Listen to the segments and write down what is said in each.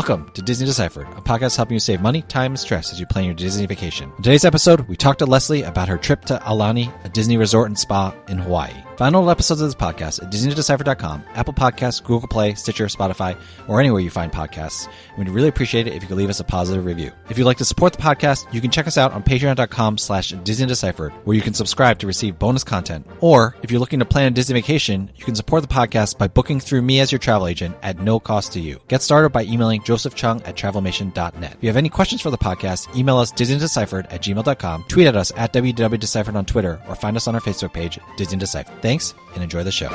Welcome to Disney Deciphered, a podcast helping you save money, time, and stress as you plan your Disney vacation. In today's episode, we talked to Leslie about her trip to Aulani, a Disney resort and spa in Hawaii. Find all episodes of this podcast at DisneyDeciphered.com, Apple Podcasts, Google Play, Stitcher, Spotify, or anywhere you find podcasts. And we'd really appreciate it if you could leave us a positive review. If you'd like to support the podcast, you can check us out on patreon.com slash Disney Deciphered, where you can subscribe to receive bonus content. Or if you're looking to plan a Disney vacation, you can support the podcast by booking through me as your travel agent at no cost to you. Get started by emailing Joseph Cheung at travelmation.net. If you have any questions for the podcast, email us DisneyDeciphered at gmail.com, tweet at us at WWDeciphered on Twitter, or find us on our Facebook page, Disney Deciphered. Thanks and enjoy the show.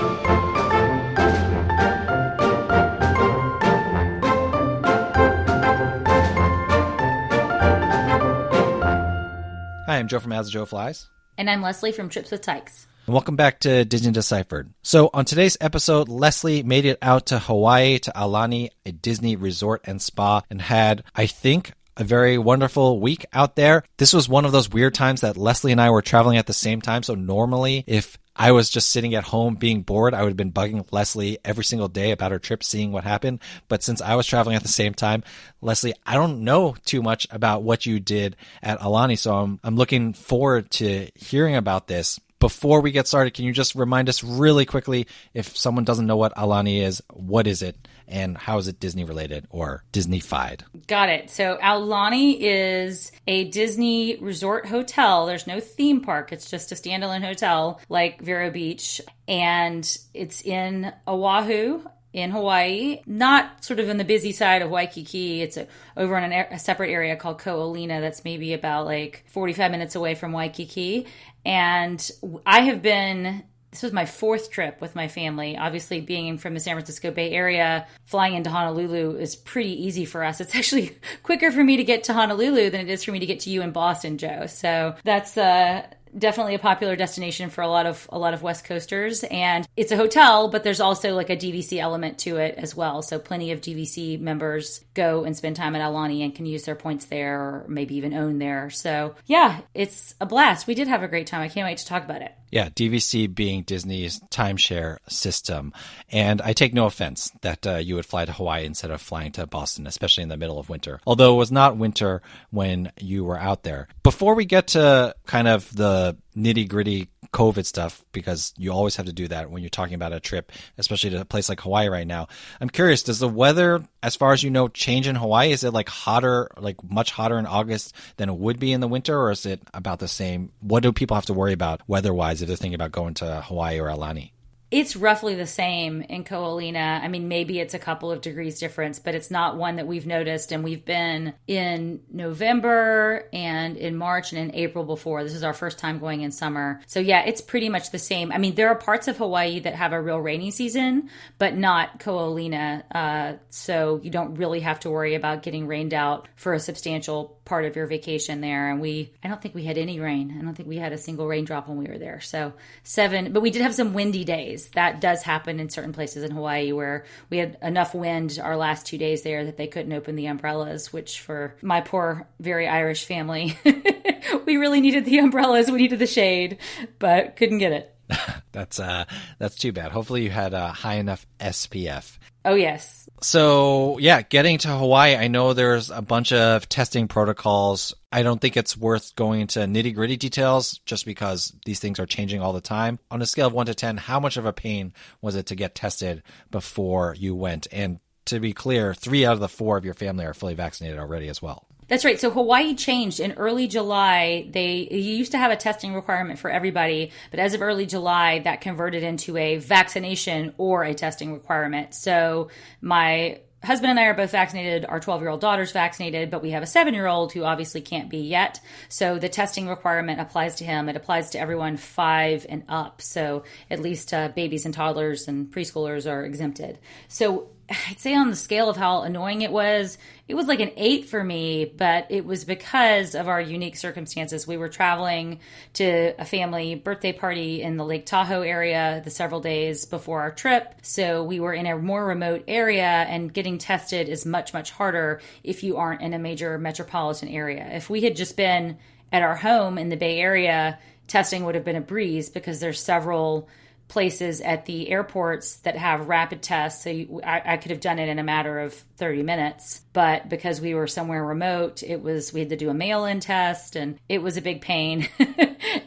Hi, I'm Joe from As Joe Flies. And I'm Leslie from Trips with Tykes. And welcome back to Disney Deciphered. So, on today's episode, Leslie made it out to Hawaii, to Aulani, a Disney resort and spa, and had, I think, a very wonderful week out there. This was one of those weird times that Leslie and I were traveling at the same time. So, normally, if I was just sitting at home being bored, I would have been bugging Leslie every single day about her trip, seeing what happened. But since I was traveling at the same time, Leslie, I don't know too much about what you did at Aulani. So, I'm, I'm looking forward to hearing about this before we get started, can you just remind us really quickly if someone doesn't know what Aulani is, what is it, and how is it Disney related or Disney-fied? Got it. So Aulani is a Disney resort hotel. There's no theme park. It's just a standalone hotel like Vero Beach, and it's in Oahu in Hawaii, not sort of in the busy side of Waikiki. It's a, over in an, a separate area called Ko'olina that's maybe about like 45 minutes away from Waikiki. And I have been this was my fourth trip with my family. Obviously, being from the San Francisco Bay Area, flying into Honolulu is pretty easy for us. It's actually quicker for me to get to Honolulu than it is for me to get to you in Boston, Joe. So that's uh, definitely a popular destination for a lot of a lot of West Coasters, and it's a hotel, but there's also like a DVC element to it as well. So plenty of DVC members go and spend time at Aulani and can use their points there, or maybe even own there. So yeah, it's a blast. We did have a great time. I can't wait to talk about it. Yeah, DVC being Disney's timeshare system. And I take no offense that uh, you would fly to Hawaii instead of flying to Boston, especially in the middle of winter. Although it was not winter when you were out there. Before we get to kind of the nitty gritty COVID stuff, because you always have to do that when you're talking about a trip, especially to a place like Hawaii right now. I'm curious, does the weather, as far as you know, change in Hawaii? Is it like hotter, like much hotter in August than it would be in the winter, or is it about the same? What do people have to worry about weather wise if they're thinking about going to Hawaii or Aulani? It's roughly the same in Ko'olina. I mean, maybe it's a couple of degrees difference, but it's not one that we've noticed. And we've been in November and in March and in April before. This is our first time going in summer. So, yeah, it's pretty much the same. I mean, there are parts of Hawaii that have a real rainy season, but not Ko'olina. Uh, so, you don't really have to worry about getting rained out for a substantial part of your vacation there. And we, I don't think we had any rain. I don't think we had a single raindrop when we were there. So, seven, but we did have some windy days days. That does happen in certain places in Hawaii where we had enough wind our last two days there that they couldn't open the umbrellas, which for my poor, very Irish family, we really needed the umbrellas. We needed the shade, but couldn't get it. that's uh that's too bad. Hopefully you had a high enough SPF. Oh yes. So yeah, getting to Hawaii, I know there's a bunch of testing protocols. I don't think it's worth going into nitty gritty details just because these things are changing all the time. On a scale of one to ten, how much of a pain was it to get tested before you went? And to be clear, three out of the four of your family are fully vaccinated already as well. That's right. So Hawaii changed in early July. They used to have a testing requirement for everybody, but as of early July, that converted into a vaccination or a testing requirement. So my husband and I are both vaccinated. Our 12 year old daughter's vaccinated, but we have a seven year old who obviously can't be yet. So the testing requirement applies to him. It applies to everyone five and up. So at least uh, babies and toddlers and preschoolers are exempted. So I'd say on the scale of how annoying it was, it was like an eight for me, but it was because of our unique circumstances. We were traveling to a family birthday party in the Lake Tahoe area the several days before our trip. So we were in a more remote area, and getting tested is much, much harder if you aren't in a major metropolitan area. If we had just been at our home in the Bay Area, testing would have been a breeze because there's several places at the airports that have rapid tests. So you, I, I, could have done it in a matter of 30 minutes. But because we were somewhere remote, it was, we had to do a mail in test and it was a big pain.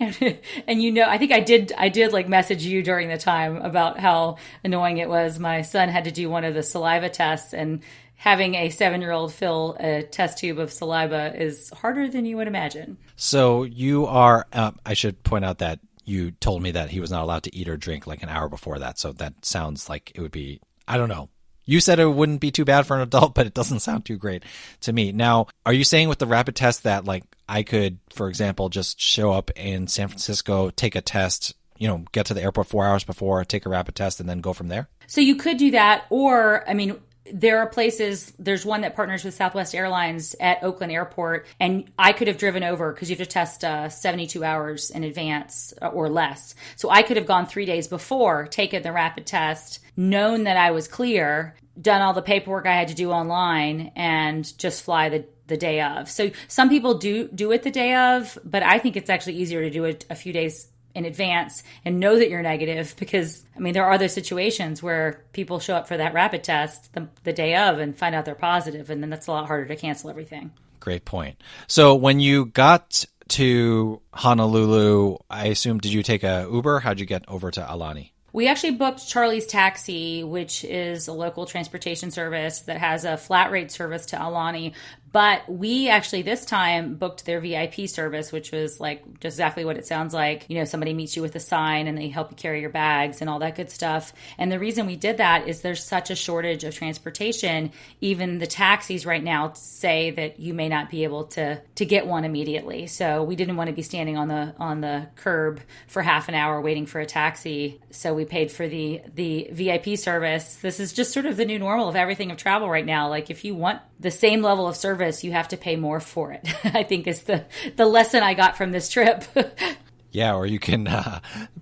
and, and, you know, I think I did, I did like message you during the time about how annoying it was. My son had to do one of the saliva tests and having a seven year old fill a test tube of saliva is harder than you would imagine. So you are, uh, I should point out that you told me that he was not allowed to eat or drink like an hour before that. So that sounds like it would be, I don't know. You said it wouldn't be too bad for an adult, but it doesn't sound too great to me. Now, are you saying with the rapid test that like I could, for example, just show up in San Francisco, take a test, you know, get to the airport four hours before, take a rapid test, and then go from there? So you could do that, or I mean, there are places there's one that partners with southwest airlines at oakland airport and i could have driven over because you have to test uh, 72 hours in advance uh, or less. So i could have gone three days before taken the rapid test known that i was clear done all the paperwork i had to do online and just fly the the day of. So some people do do it the day of but i think it's actually easier to do it a few days in advance and know that you're negative because I mean there are other situations where people show up for that rapid test the, the day of and find out they're positive and then that's a lot harder to cancel everything. Great point. So when you got to Honolulu, I assume did you take a Uber? How'd you get over to Aulani? We actually booked Charlie's Taxi, which is a local transportation service that has a flat rate service to Aulani. But we actually this time booked their VIP service, which was like just exactly what it sounds like. You know, somebody meets you with a sign and they help you carry your bags and all that good stuff. And the reason we did that is there's such a shortage of transportation. Even the taxis right now say that you may not be able to to get one immediately. So we didn't want to be standing on the on the curb for half an hour waiting for a taxi. So we paid for the the VIP service. This is just sort of the new normal of everything of travel right now. Like if you want the same level of service, you have to pay more for it. I think is the the lesson I got from this trip. yeah, or you can uh,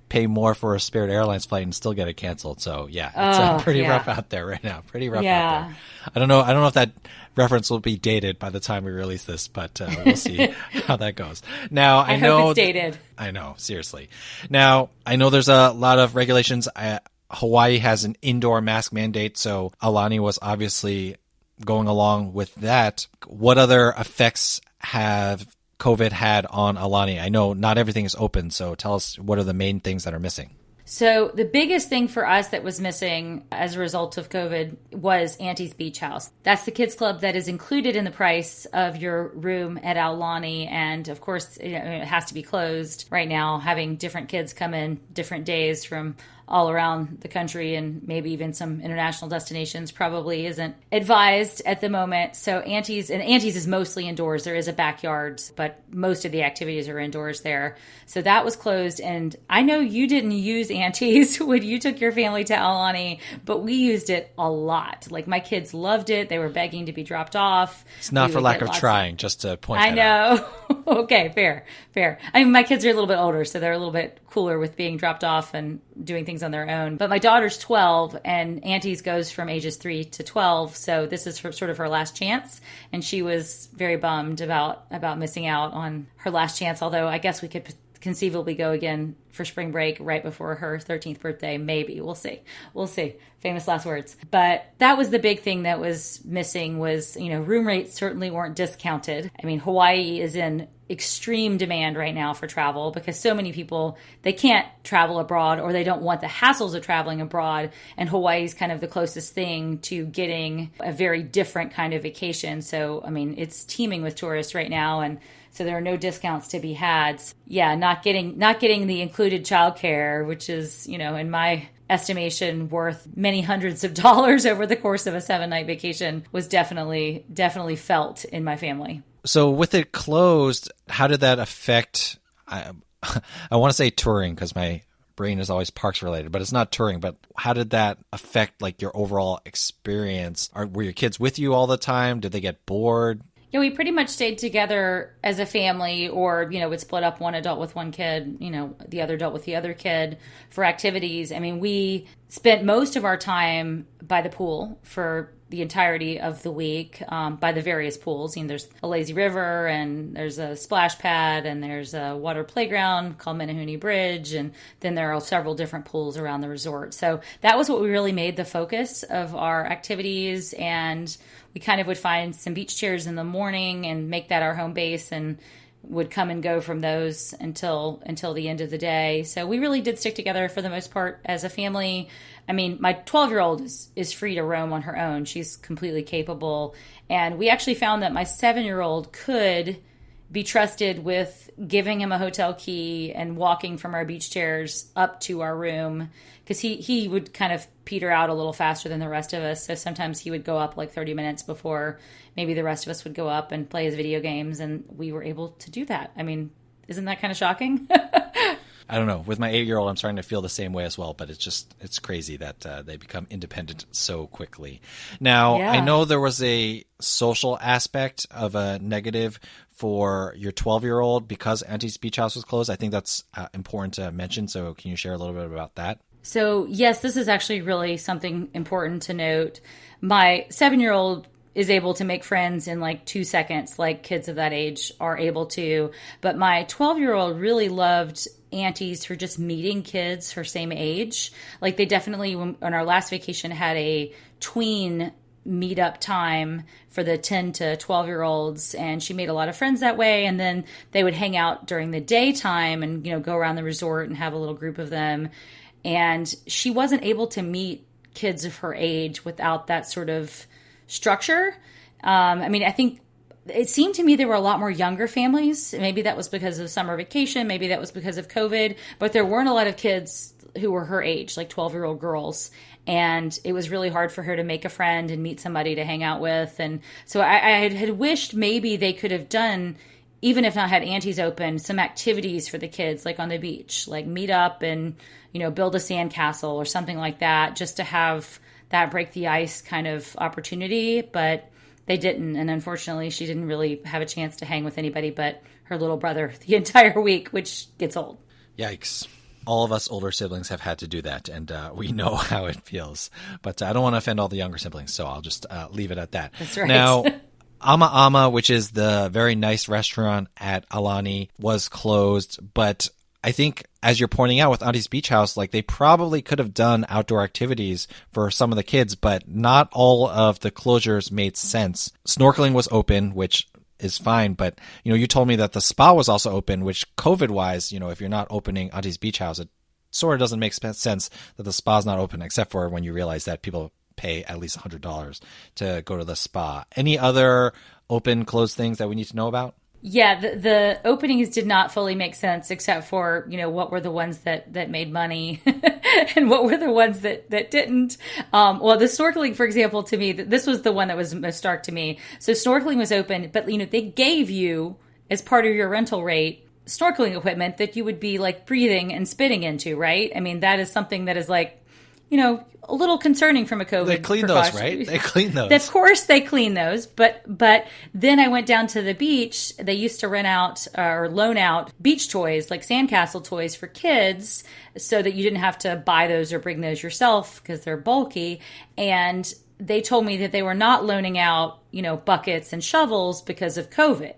pay more for a Spirit Airlines flight and still get it canceled. So yeah, it's uh, oh, pretty yeah. rough out there right now. Pretty rough yeah. out there. I don't know. I don't know if that reference will be dated by the time we release this, but uh, we'll see how that goes. Now I, I know it's dated. Th- I know seriously. Now I know there's a lot of regulations. I, Hawaii has an indoor mask mandate, so Aulani was obviously going along with that, what other effects have COVID had on Aulani? I know not everything is open, so tell us what are the main things that are missing? So, the biggest thing for us that was missing as a result of COVID was Auntie's Beach House. That's the kids club that is included in the price of your room at Aulani. And of course, it has to be closed right now, having different kids come in different days from all around the country and maybe even some international destinations probably isn't advised at the moment. So Auntie's and Auntie's is mostly indoors. There is a backyard, but most of the activities are indoors there. So that was closed. And I know you didn't use Auntie's when you took your family to Aulani, but we used it a lot. Like my kids loved it. They were begging to be dropped off. It's not we for lack of trying, of, just to point out I know. okay, fair, fair. I mean, my kids are a little bit older, so they're a little bit cooler with being dropped off and doing things on their own. But my daughter's 12, and Auntie's goes from ages 3 to 12, so this is her, sort of her last chance. And she was very bummed about, about missing out on her last chance, although I guess we could conceivably go again for spring break right before her 13th birthday. Maybe. We'll see. We'll see. Famous last words. But that was the big thing that was missing was you know room rates certainly weren't discounted. I mean hawaii is in extreme demand right now for travel because so many people they can't travel abroad or they don't want the hassles of traveling abroad. And Hawaii is kind of the closest thing to getting a very different kind of vacation. So I mean it's teeming with tourists right now and so there are no discounts to be had yeah not getting not getting the included childcare which is you know in my estimation worth many hundreds of dollars over the course of a seven night vacation was definitely definitely felt in my family so with it closed, how did that affect? I, I want to say touring because my brain is always parks related, but it's not touring. But how did that affect like your overall experience? Are were your kids with you all the time? Did they get bored? We pretty much stayed together as a family, or you know, would split up one adult with one kid, you know, the other adult with the other kid for activities. I mean, we spent most of our time by the pool for the entirety of the week um, by the various pools. You know, there's a lazy river, and there's a splash pad, and there's a water playground called Menehune Bridge, and then there are several different pools around the resort. So that was what we really made the focus of our activities, and we kind of would find some beach chairs in the morning and make that our home base, and would come and go from those until until the end of the day. So we really did stick together for the most part as a family. I mean, my 12 year old is, is free to roam on her own. She's completely capable. And we actually found that my seven year old could be trusted with giving him a hotel key and walking from our beach chairs up to our room because he, he would kind of peter out a little faster than the rest of us. So sometimes he would go up like 30 minutes before maybe the rest of us would go up and play his video games. And we were able to do that. I mean, isn't that kind of shocking? I don't know. With my eight year old, I'm starting to feel the same way as well. But it's just it's crazy that uh, they become independent so quickly. Now yeah. I know there was a social aspect of a negative for your 12 year old because Auntie's Beach House was closed. I think that's uh, important to mention. So can you share a little bit about that? So yes, this is actually really something important to note. My seven year old is able to make friends in like two seconds, like kids of that age are able to. But my 12 year old really loved aunties for just meeting kids her same age. Like they definitely, on our last vacation, had a tween meetup time for the 10 to 12 year olds and she made a lot of friends that way and then they would hang out during the daytime and you know go around the resort and have a little group of them and she wasn't able to meet kids of her age without that sort of structure um, i mean i think it seemed to me there were a lot more younger families. Maybe that was because of summer vacation. Maybe that was because of COVID. But there weren't a lot of kids who were her age, like 12 year old girls. And it was really hard for her to make a friend and meet somebody to hang out with. And so I, I had wished maybe they could have done, even if not had aunties open, some activities for the kids, like on the beach, like meet up and, you know, build a sandcastle or something like that, just to have that break the ice kind of opportunity. But they didn't. And unfortunately, she didn't really have a chance to hang with anybody but her little brother the entire week, which gets old. Yikes. All of us older siblings have had to do that, and uh, we know how it feels. But I don't want to offend all the younger siblings, so I'll just uh, leave it at that. That's right. Now, Ama Ama, which is the very nice restaurant at Aulani, was closed, but I think, as you're pointing out with Auntie's Beach House, like they probably could have done outdoor activities for some of the kids, but not all of the closures made sense. Snorkeling was open, which is fine, but you know, you told me that the spa was also open, which COVID wise, you know, if you're not opening Auntie's Beach House, it sort of doesn't make sense that the spa's not open, except for when you realize that people pay at least $100 to go to the spa. Any other open, closed things that we need to know about? Yeah, the, the, openings did not fully make sense, except for you know what were the ones that that made money, and what were the ones that that didn't. Um, well, the snorkeling, for example, to me, this was the one that was most stark to me. So snorkeling was open, but you know they gave you as part of your rental rate snorkeling equipment that you would be like breathing and spitting into, right? I mean, that is something that is like you know, a little concerning from a COVID. They clean those, right? They clean those. Of course, they clean those. But but then I went down to the beach. They used to rent out uh, or loan out beach toys, like sandcastle toys for kids, so that you didn't have to buy those or bring those yourself because they're bulky. And they told me that they were not loaning out, you know, buckets and shovels because of COVID.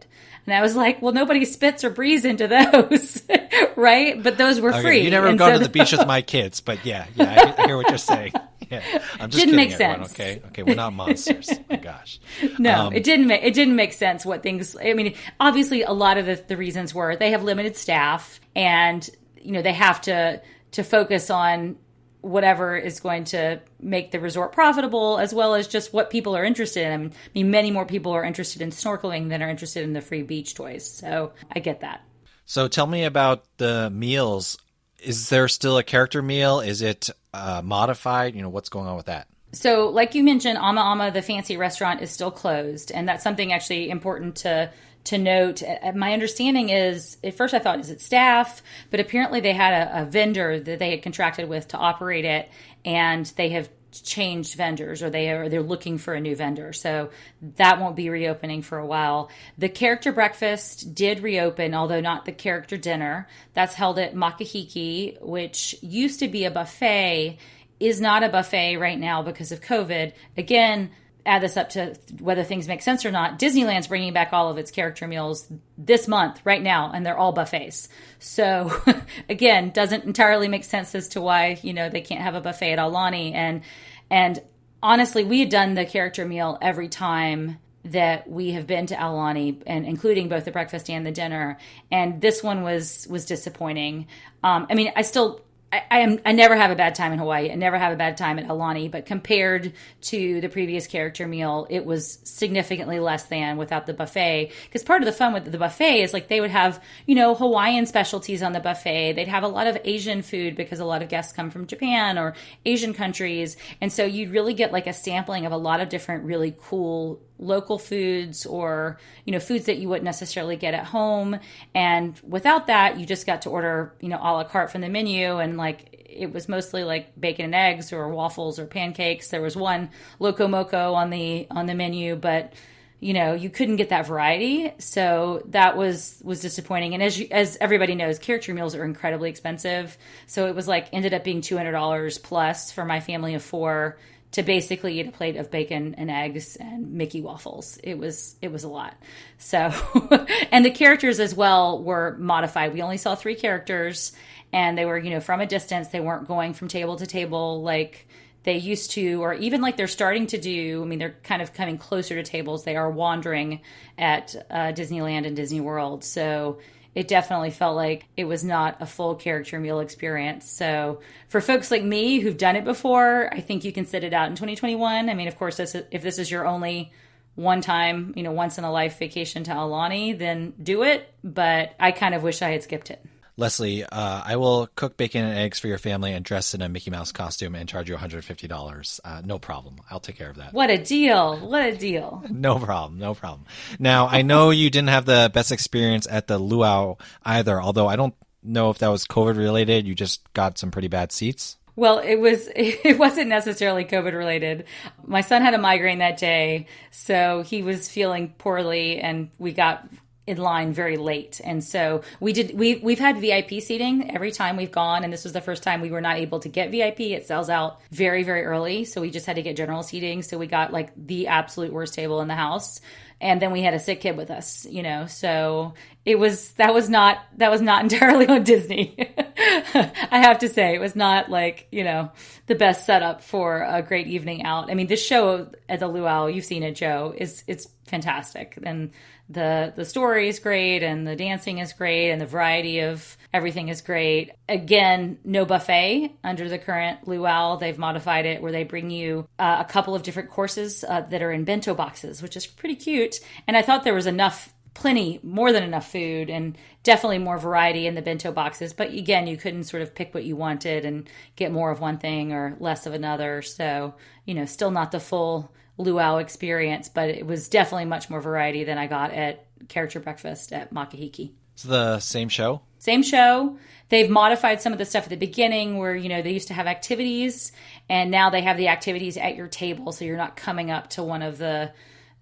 And I was like, well, nobody spits or breathes into those, right? But those were okay, free. You never gone so to the beach with my kids, but yeah, yeah, I, I hear what you're saying. Yeah, I'm just didn't make everyone, sense. Okay, okay, we're not monsters. oh my gosh, no, um, it didn't make it didn't make sense. What things? I mean, obviously, a lot of the, the reasons were they have limited staff, and you know they have to to focus on whatever is going to make the resort profitable, as well as just what people are interested in. I mean, many more people are interested in snorkeling than are interested in the free beach toys. So I get that. So tell me about the meals. Is there still a character meal? Is it uh, modified? You know, what's going on with that? So, like you mentioned, Ama Ama, the fancy restaurant, is still closed, and that's something actually important to to note. My understanding is, at first I thought, is it staff? But apparently they had a, a vendor that they had contracted with to operate it, and they have changed vendors or they are they're looking for a new vendor. So that won't be reopening for a while. The character breakfast did reopen although not the character dinner. That's held at makahiki which used to be a buffet is not a buffet right now because of covid. Again add this up to whether things make sense or not. Disneyland's bringing back all of its character meals this month, right now, and they're all buffets. So again, doesn't entirely make sense as to why you know they can't have a buffet at Aulani. And and honestly, we had done the character meal every time that we have been to Aulani, and including both the breakfast and the dinner. And this one was was disappointing. Um, I mean, I still I, I, am I never have a bad time in Hawaii. I never have a bad time at Aulani, but compared to the previous character meal, it was significantly less than without the buffet. Because part of the fun with the buffet is like they would have, you know, Hawaiian specialties on the buffet. They'd have a lot of Asian food because a lot of guests come from Japan or Asian countries. And so you'd really get like a sampling of a lot of different really cool local foods or you know foods that you wouldn't necessarily get at home. And without that you just got to order you know a la carte from the menu. And like it was mostly like bacon and eggs or waffles or pancakes. There was one loco moco on the on the menu but you know you couldn't get that variety. So that was was disappointing. And as you, as everybody knows character meals are incredibly expensive. So it was like ended up being $200 plus for my family of four to basically eat a plate of bacon and eggs and Mickey waffles. It was it was a lot. So and the characters as well were modified. We only saw three characters and they were, you know, from a distance. They weren't going from table to table like they used to or even like they're starting to do. I mean, they're kind of coming closer to tables. They are wandering at uh, Disneyland and Disney World. So it definitely felt like it was not a full character meal experience. So for folks like me who've done it before, I think you can sit it out in 2021. I mean, of course, this, if this is your only one time, you know, once in a life vacation to Aulani, then do it. But I kind of wish I had skipped it. Leslie, uh, I will cook bacon and eggs for your family and dress in a Mickey Mouse costume and charge you $150. Uh, no problem. I'll take care of that. What a deal. What a deal. no problem. No problem. Now, I know you didn't have the best experience at the luau either, although I don't know if that was COVID related. You just got some pretty bad seats. Well, it was it wasn't necessarily COVID related. My son had a migraine that day, so he was feeling poorly and we got in line very late. And so we did we we've had VIP seating every time we've gone and this was the first time we were not able to get VIP. It sells out very very early, so we just had to get general seating. So we got like the absolute worst table in the house. And then we had a sick kid with us, you know. So it was that was not that was not entirely on Disney. I have to say it was not like, you know, the best setup for a great evening out. I mean, this show at the Luau, you've seen it, Joe, is it's fantastic. And the the story is great and the dancing is great and the variety of everything is great. Again, no buffet under the current luau. They've modified it where they bring you uh, a couple of different courses uh, that are in bento boxes, which is pretty cute. And I thought there was enough plenty more than enough food and definitely more variety in the bento boxes but again you couldn't sort of pick what you wanted and get more of one thing or less of another so you know still not the full luau experience, but it was definitely much more variety than I got at Character Breakfast at Makahiki. It's the same show? Same show. They've modified some of the stuff at the beginning where, you know, they used to have activities and now they have the activities at your table so you're not coming up to one of the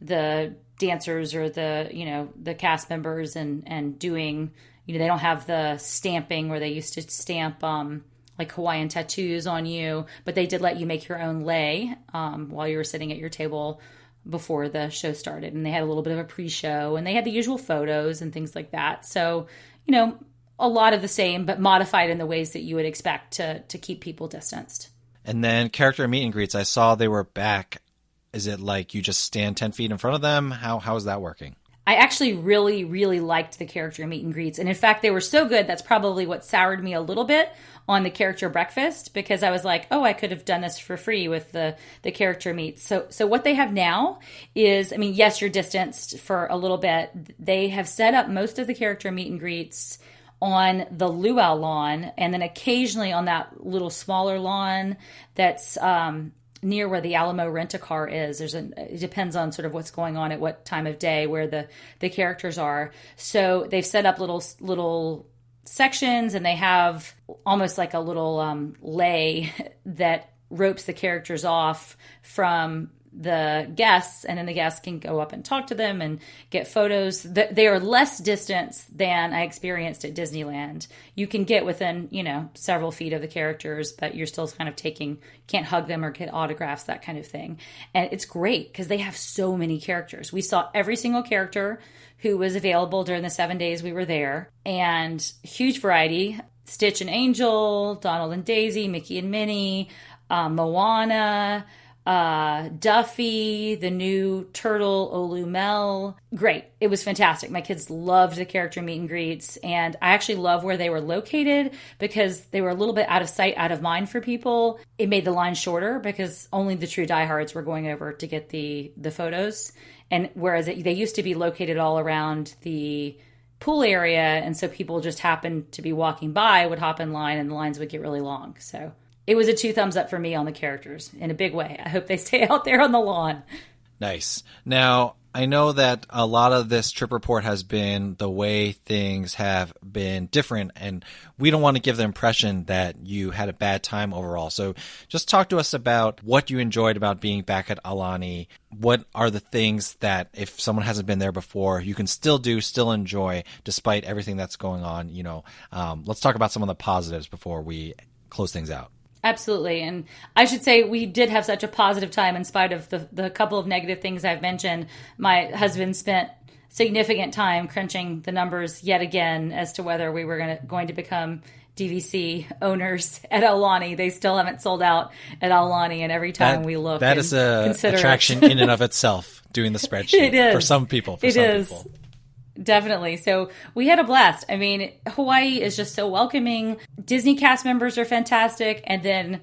the dancers or the, you know, the cast members and and doing, you know, they don't have the stamping where they used to stamp um like Hawaiian tattoos on you, but they did let you make your own lei um, while you were sitting at your table before the show started. And they had a little bit of a pre show and they had the usual photos and things like that. So, you know, a lot of the same, but modified in the ways that you would expect to, to keep people distanced. And then character meet and greets, I saw they were back. Is it like you just stand 10 feet in front of them? How, how is that working? I actually really, really liked the character meet and greets. And in fact, they were so good, that's probably what soured me a little bit on the character breakfast because I was like, oh, I could have done this for free with the the character meets. So so what they have now is, I mean, yes, you're distanced for a little bit. They have set up most of the character meet and greets on the luau lawn and then occasionally on that little smaller lawn that's um, near where the Alamo rent a car is. There's a it depends on sort of what's going on at what time of day where the the characters are. So they've set up little little sections and they have almost like a little um, lei that ropes the characters off from the guests, and then the guests can go up and talk to them and get photos. They are less distance than I experienced at Disneyland. You can get within, you know, several feet of the characters, but you're still kind of taking, can't hug them or get autographs, that kind of thing. And it's great because they have so many characters. We saw every single character who was available during the seven days we were there, and huge variety. Stitch and Angel, Donald and Daisy, Mickey and Minnie, uh, Moana, uh, Duffy, the new turtle, Olu Mel. Great. It was fantastic. My kids loved the character meet and greets. And I actually love where they were located because they were a little bit out of sight, out of mind for people. It made the line shorter because only the true diehards were going over to get the, the photos. And whereas it, they used to be located all around the pool area. And so people just happened to be walking by, would hop in line, and the lines would get really long. So it was a two thumbs up for me on the characters in a big way. I hope they stay out there on the lawn. Nice. Now, I know that a lot of this trip report has been the way things have been different, and we don't want to give the impression that you had a bad time overall. So just talk to us about what you enjoyed about being back at Aulani. What are the things that, if someone hasn't been there before, you can still do, still enjoy, despite everything that's going on? You know, um, let's talk about some of the positives before we close things out. Absolutely. And I should say we did have such a positive time in spite of the, the couple of negative things I've mentioned. My husband spent significant time crunching the numbers yet again as to whether we were gonna, going to become DVC owners at Aulani. They still haven't sold out at Aulani, and every time that, we look, that is a attraction in and of itself. Doing the spreadsheet it is. for some people. For it some is. people. Definitely. So we had a blast. I mean, Hawaii is just so welcoming. Disney cast members are fantastic. And then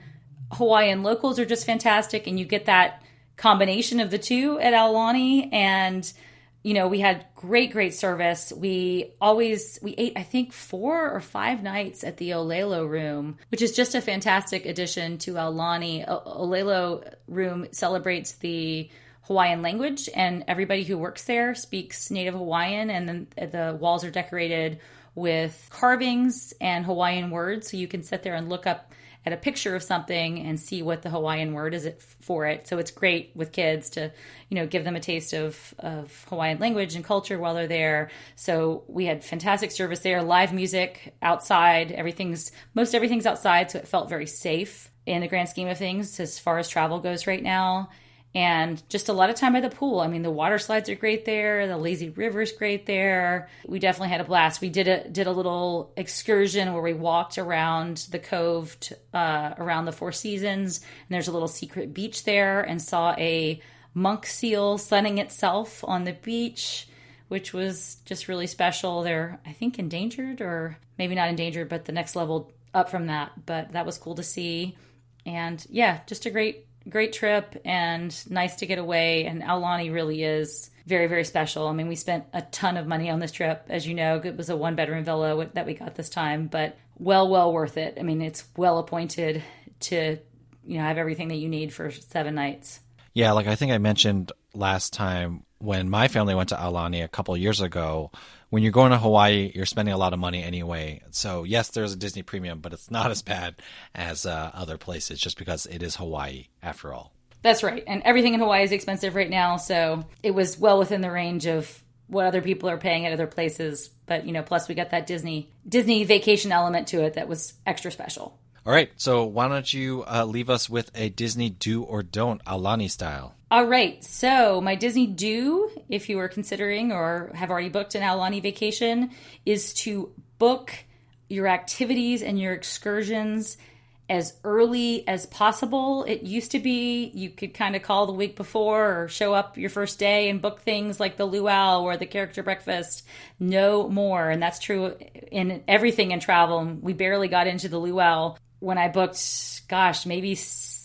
Hawaiian locals are just fantastic. And you get that combination of the two at Aulani. And, you know, we had great, great service. We always, we ate, I think, four or five nights at the Olelo room, which is just a fantastic addition to Aulani. Olelo room celebrates the Hawaiian language, and everybody who works there speaks Native Hawaiian, and then the walls are decorated with carvings and Hawaiian words, so you can sit there and look up at a picture of something and see what the Hawaiian word is for it. So it's great with kids to, you know, give them a taste of, of Hawaiian language and culture while they're there. So we had fantastic service there, live music outside. Everything's most everything's outside, so it felt very safe in the grand scheme of things as far as travel goes right now and just a lot of time by the pool. I mean, the water slides are great there. The lazy river's great there. We definitely had a blast. We did a did a little excursion where we walked around the cove to, uh, around the Four Seasons, and there's a little secret beach there, and saw a monk seal sunning itself on the beach, which was just really special. They're I think endangered or maybe not endangered, but the next level up from that. But that was cool to see, and yeah, just a great great trip and nice to get away. And Aulani really is very, very special. I mean, we spent a ton of money on this trip. As you know, it was a one bedroom villa that we got this time, but well, well worth it. I mean, it's well appointed to, you know, have everything that you need for seven nights. Yeah, like I think I mentioned last time when my family went to Aulani a couple years ago, when you're going to Hawaii, you're spending a lot of money anyway. So yes, there's a Disney premium, but it's not as bad as uh, other places just because it is Hawaii after all. That's right. And everything in Hawaii is expensive right now, so it was well within the range of what other people are paying at other places. But you know, plus we got that Disney Disney vacation element to it that was extra special. All right, so why don't you uh, leave us with a Disney do or don't Aulani style? All right, so my Disney do, if you are considering or have already booked an Aulani vacation, is to book your activities and your excursions as early as possible. It used to be you could kind of call the week before or show up your first day and book things like the luau or the character breakfast. No more. And that's true in everything in travel. We barely got into the luau when I booked, gosh, maybe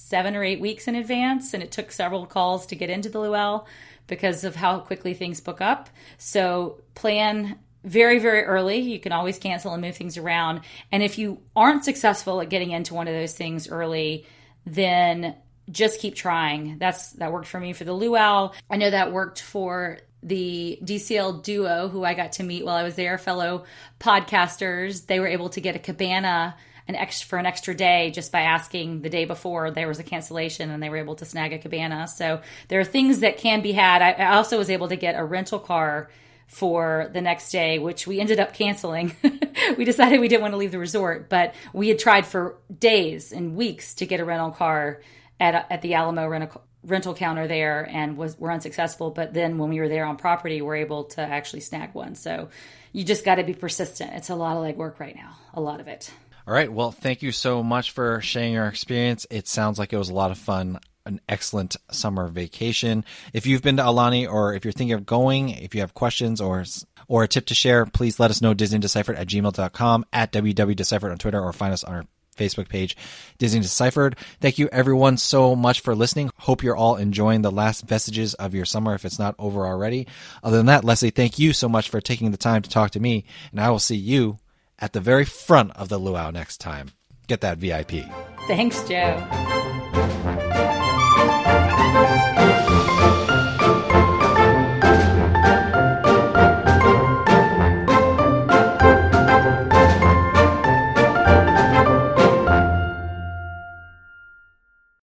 seven or eight weeks in advance, and it took several calls to get into the luau because of how quickly things book up. So plan very, very early. You can always cancel and move things around. And if you aren't successful at getting into one of those things early, then just keep trying. That's that worked for me for the luau. I know that worked for the DCL duo who I got to meet while I was there, fellow podcasters, they were able to get a cabana an for an extra day just by asking the day before there was a cancellation and they were able to snag a cabana. So there are things that can be had. I, I also was able to get a rental car for the next day, which we ended up canceling. we decided we didn't want to leave the resort, but we had tried for days and weeks to get a rental car at at the Alamo rental rental counter there and was were unsuccessful. But then when we were there on property, we're able to actually snag one. So you just got to be persistent. It's a lot of legwork right now, a lot of it. All right. Well, thank you so much for sharing your experience. It sounds like it was a lot of fun. An excellent summer vacation. If you've been to Aulani or if you're thinking of going, if you have questions or or a tip to share, please let us know Disney Deciphered at gmail.com, at www.deciphered on Twitter, or find us on our Facebook page, Disney Deciphered. Thank you everyone so much for listening. Hope you're all enjoying the last vestiges of your summer if it's not over already. Other than that, Leslie, thank you so much for taking the time to talk to me, and I will see you at the very front of the luau next time. Get that VIP. Thanks, Joe.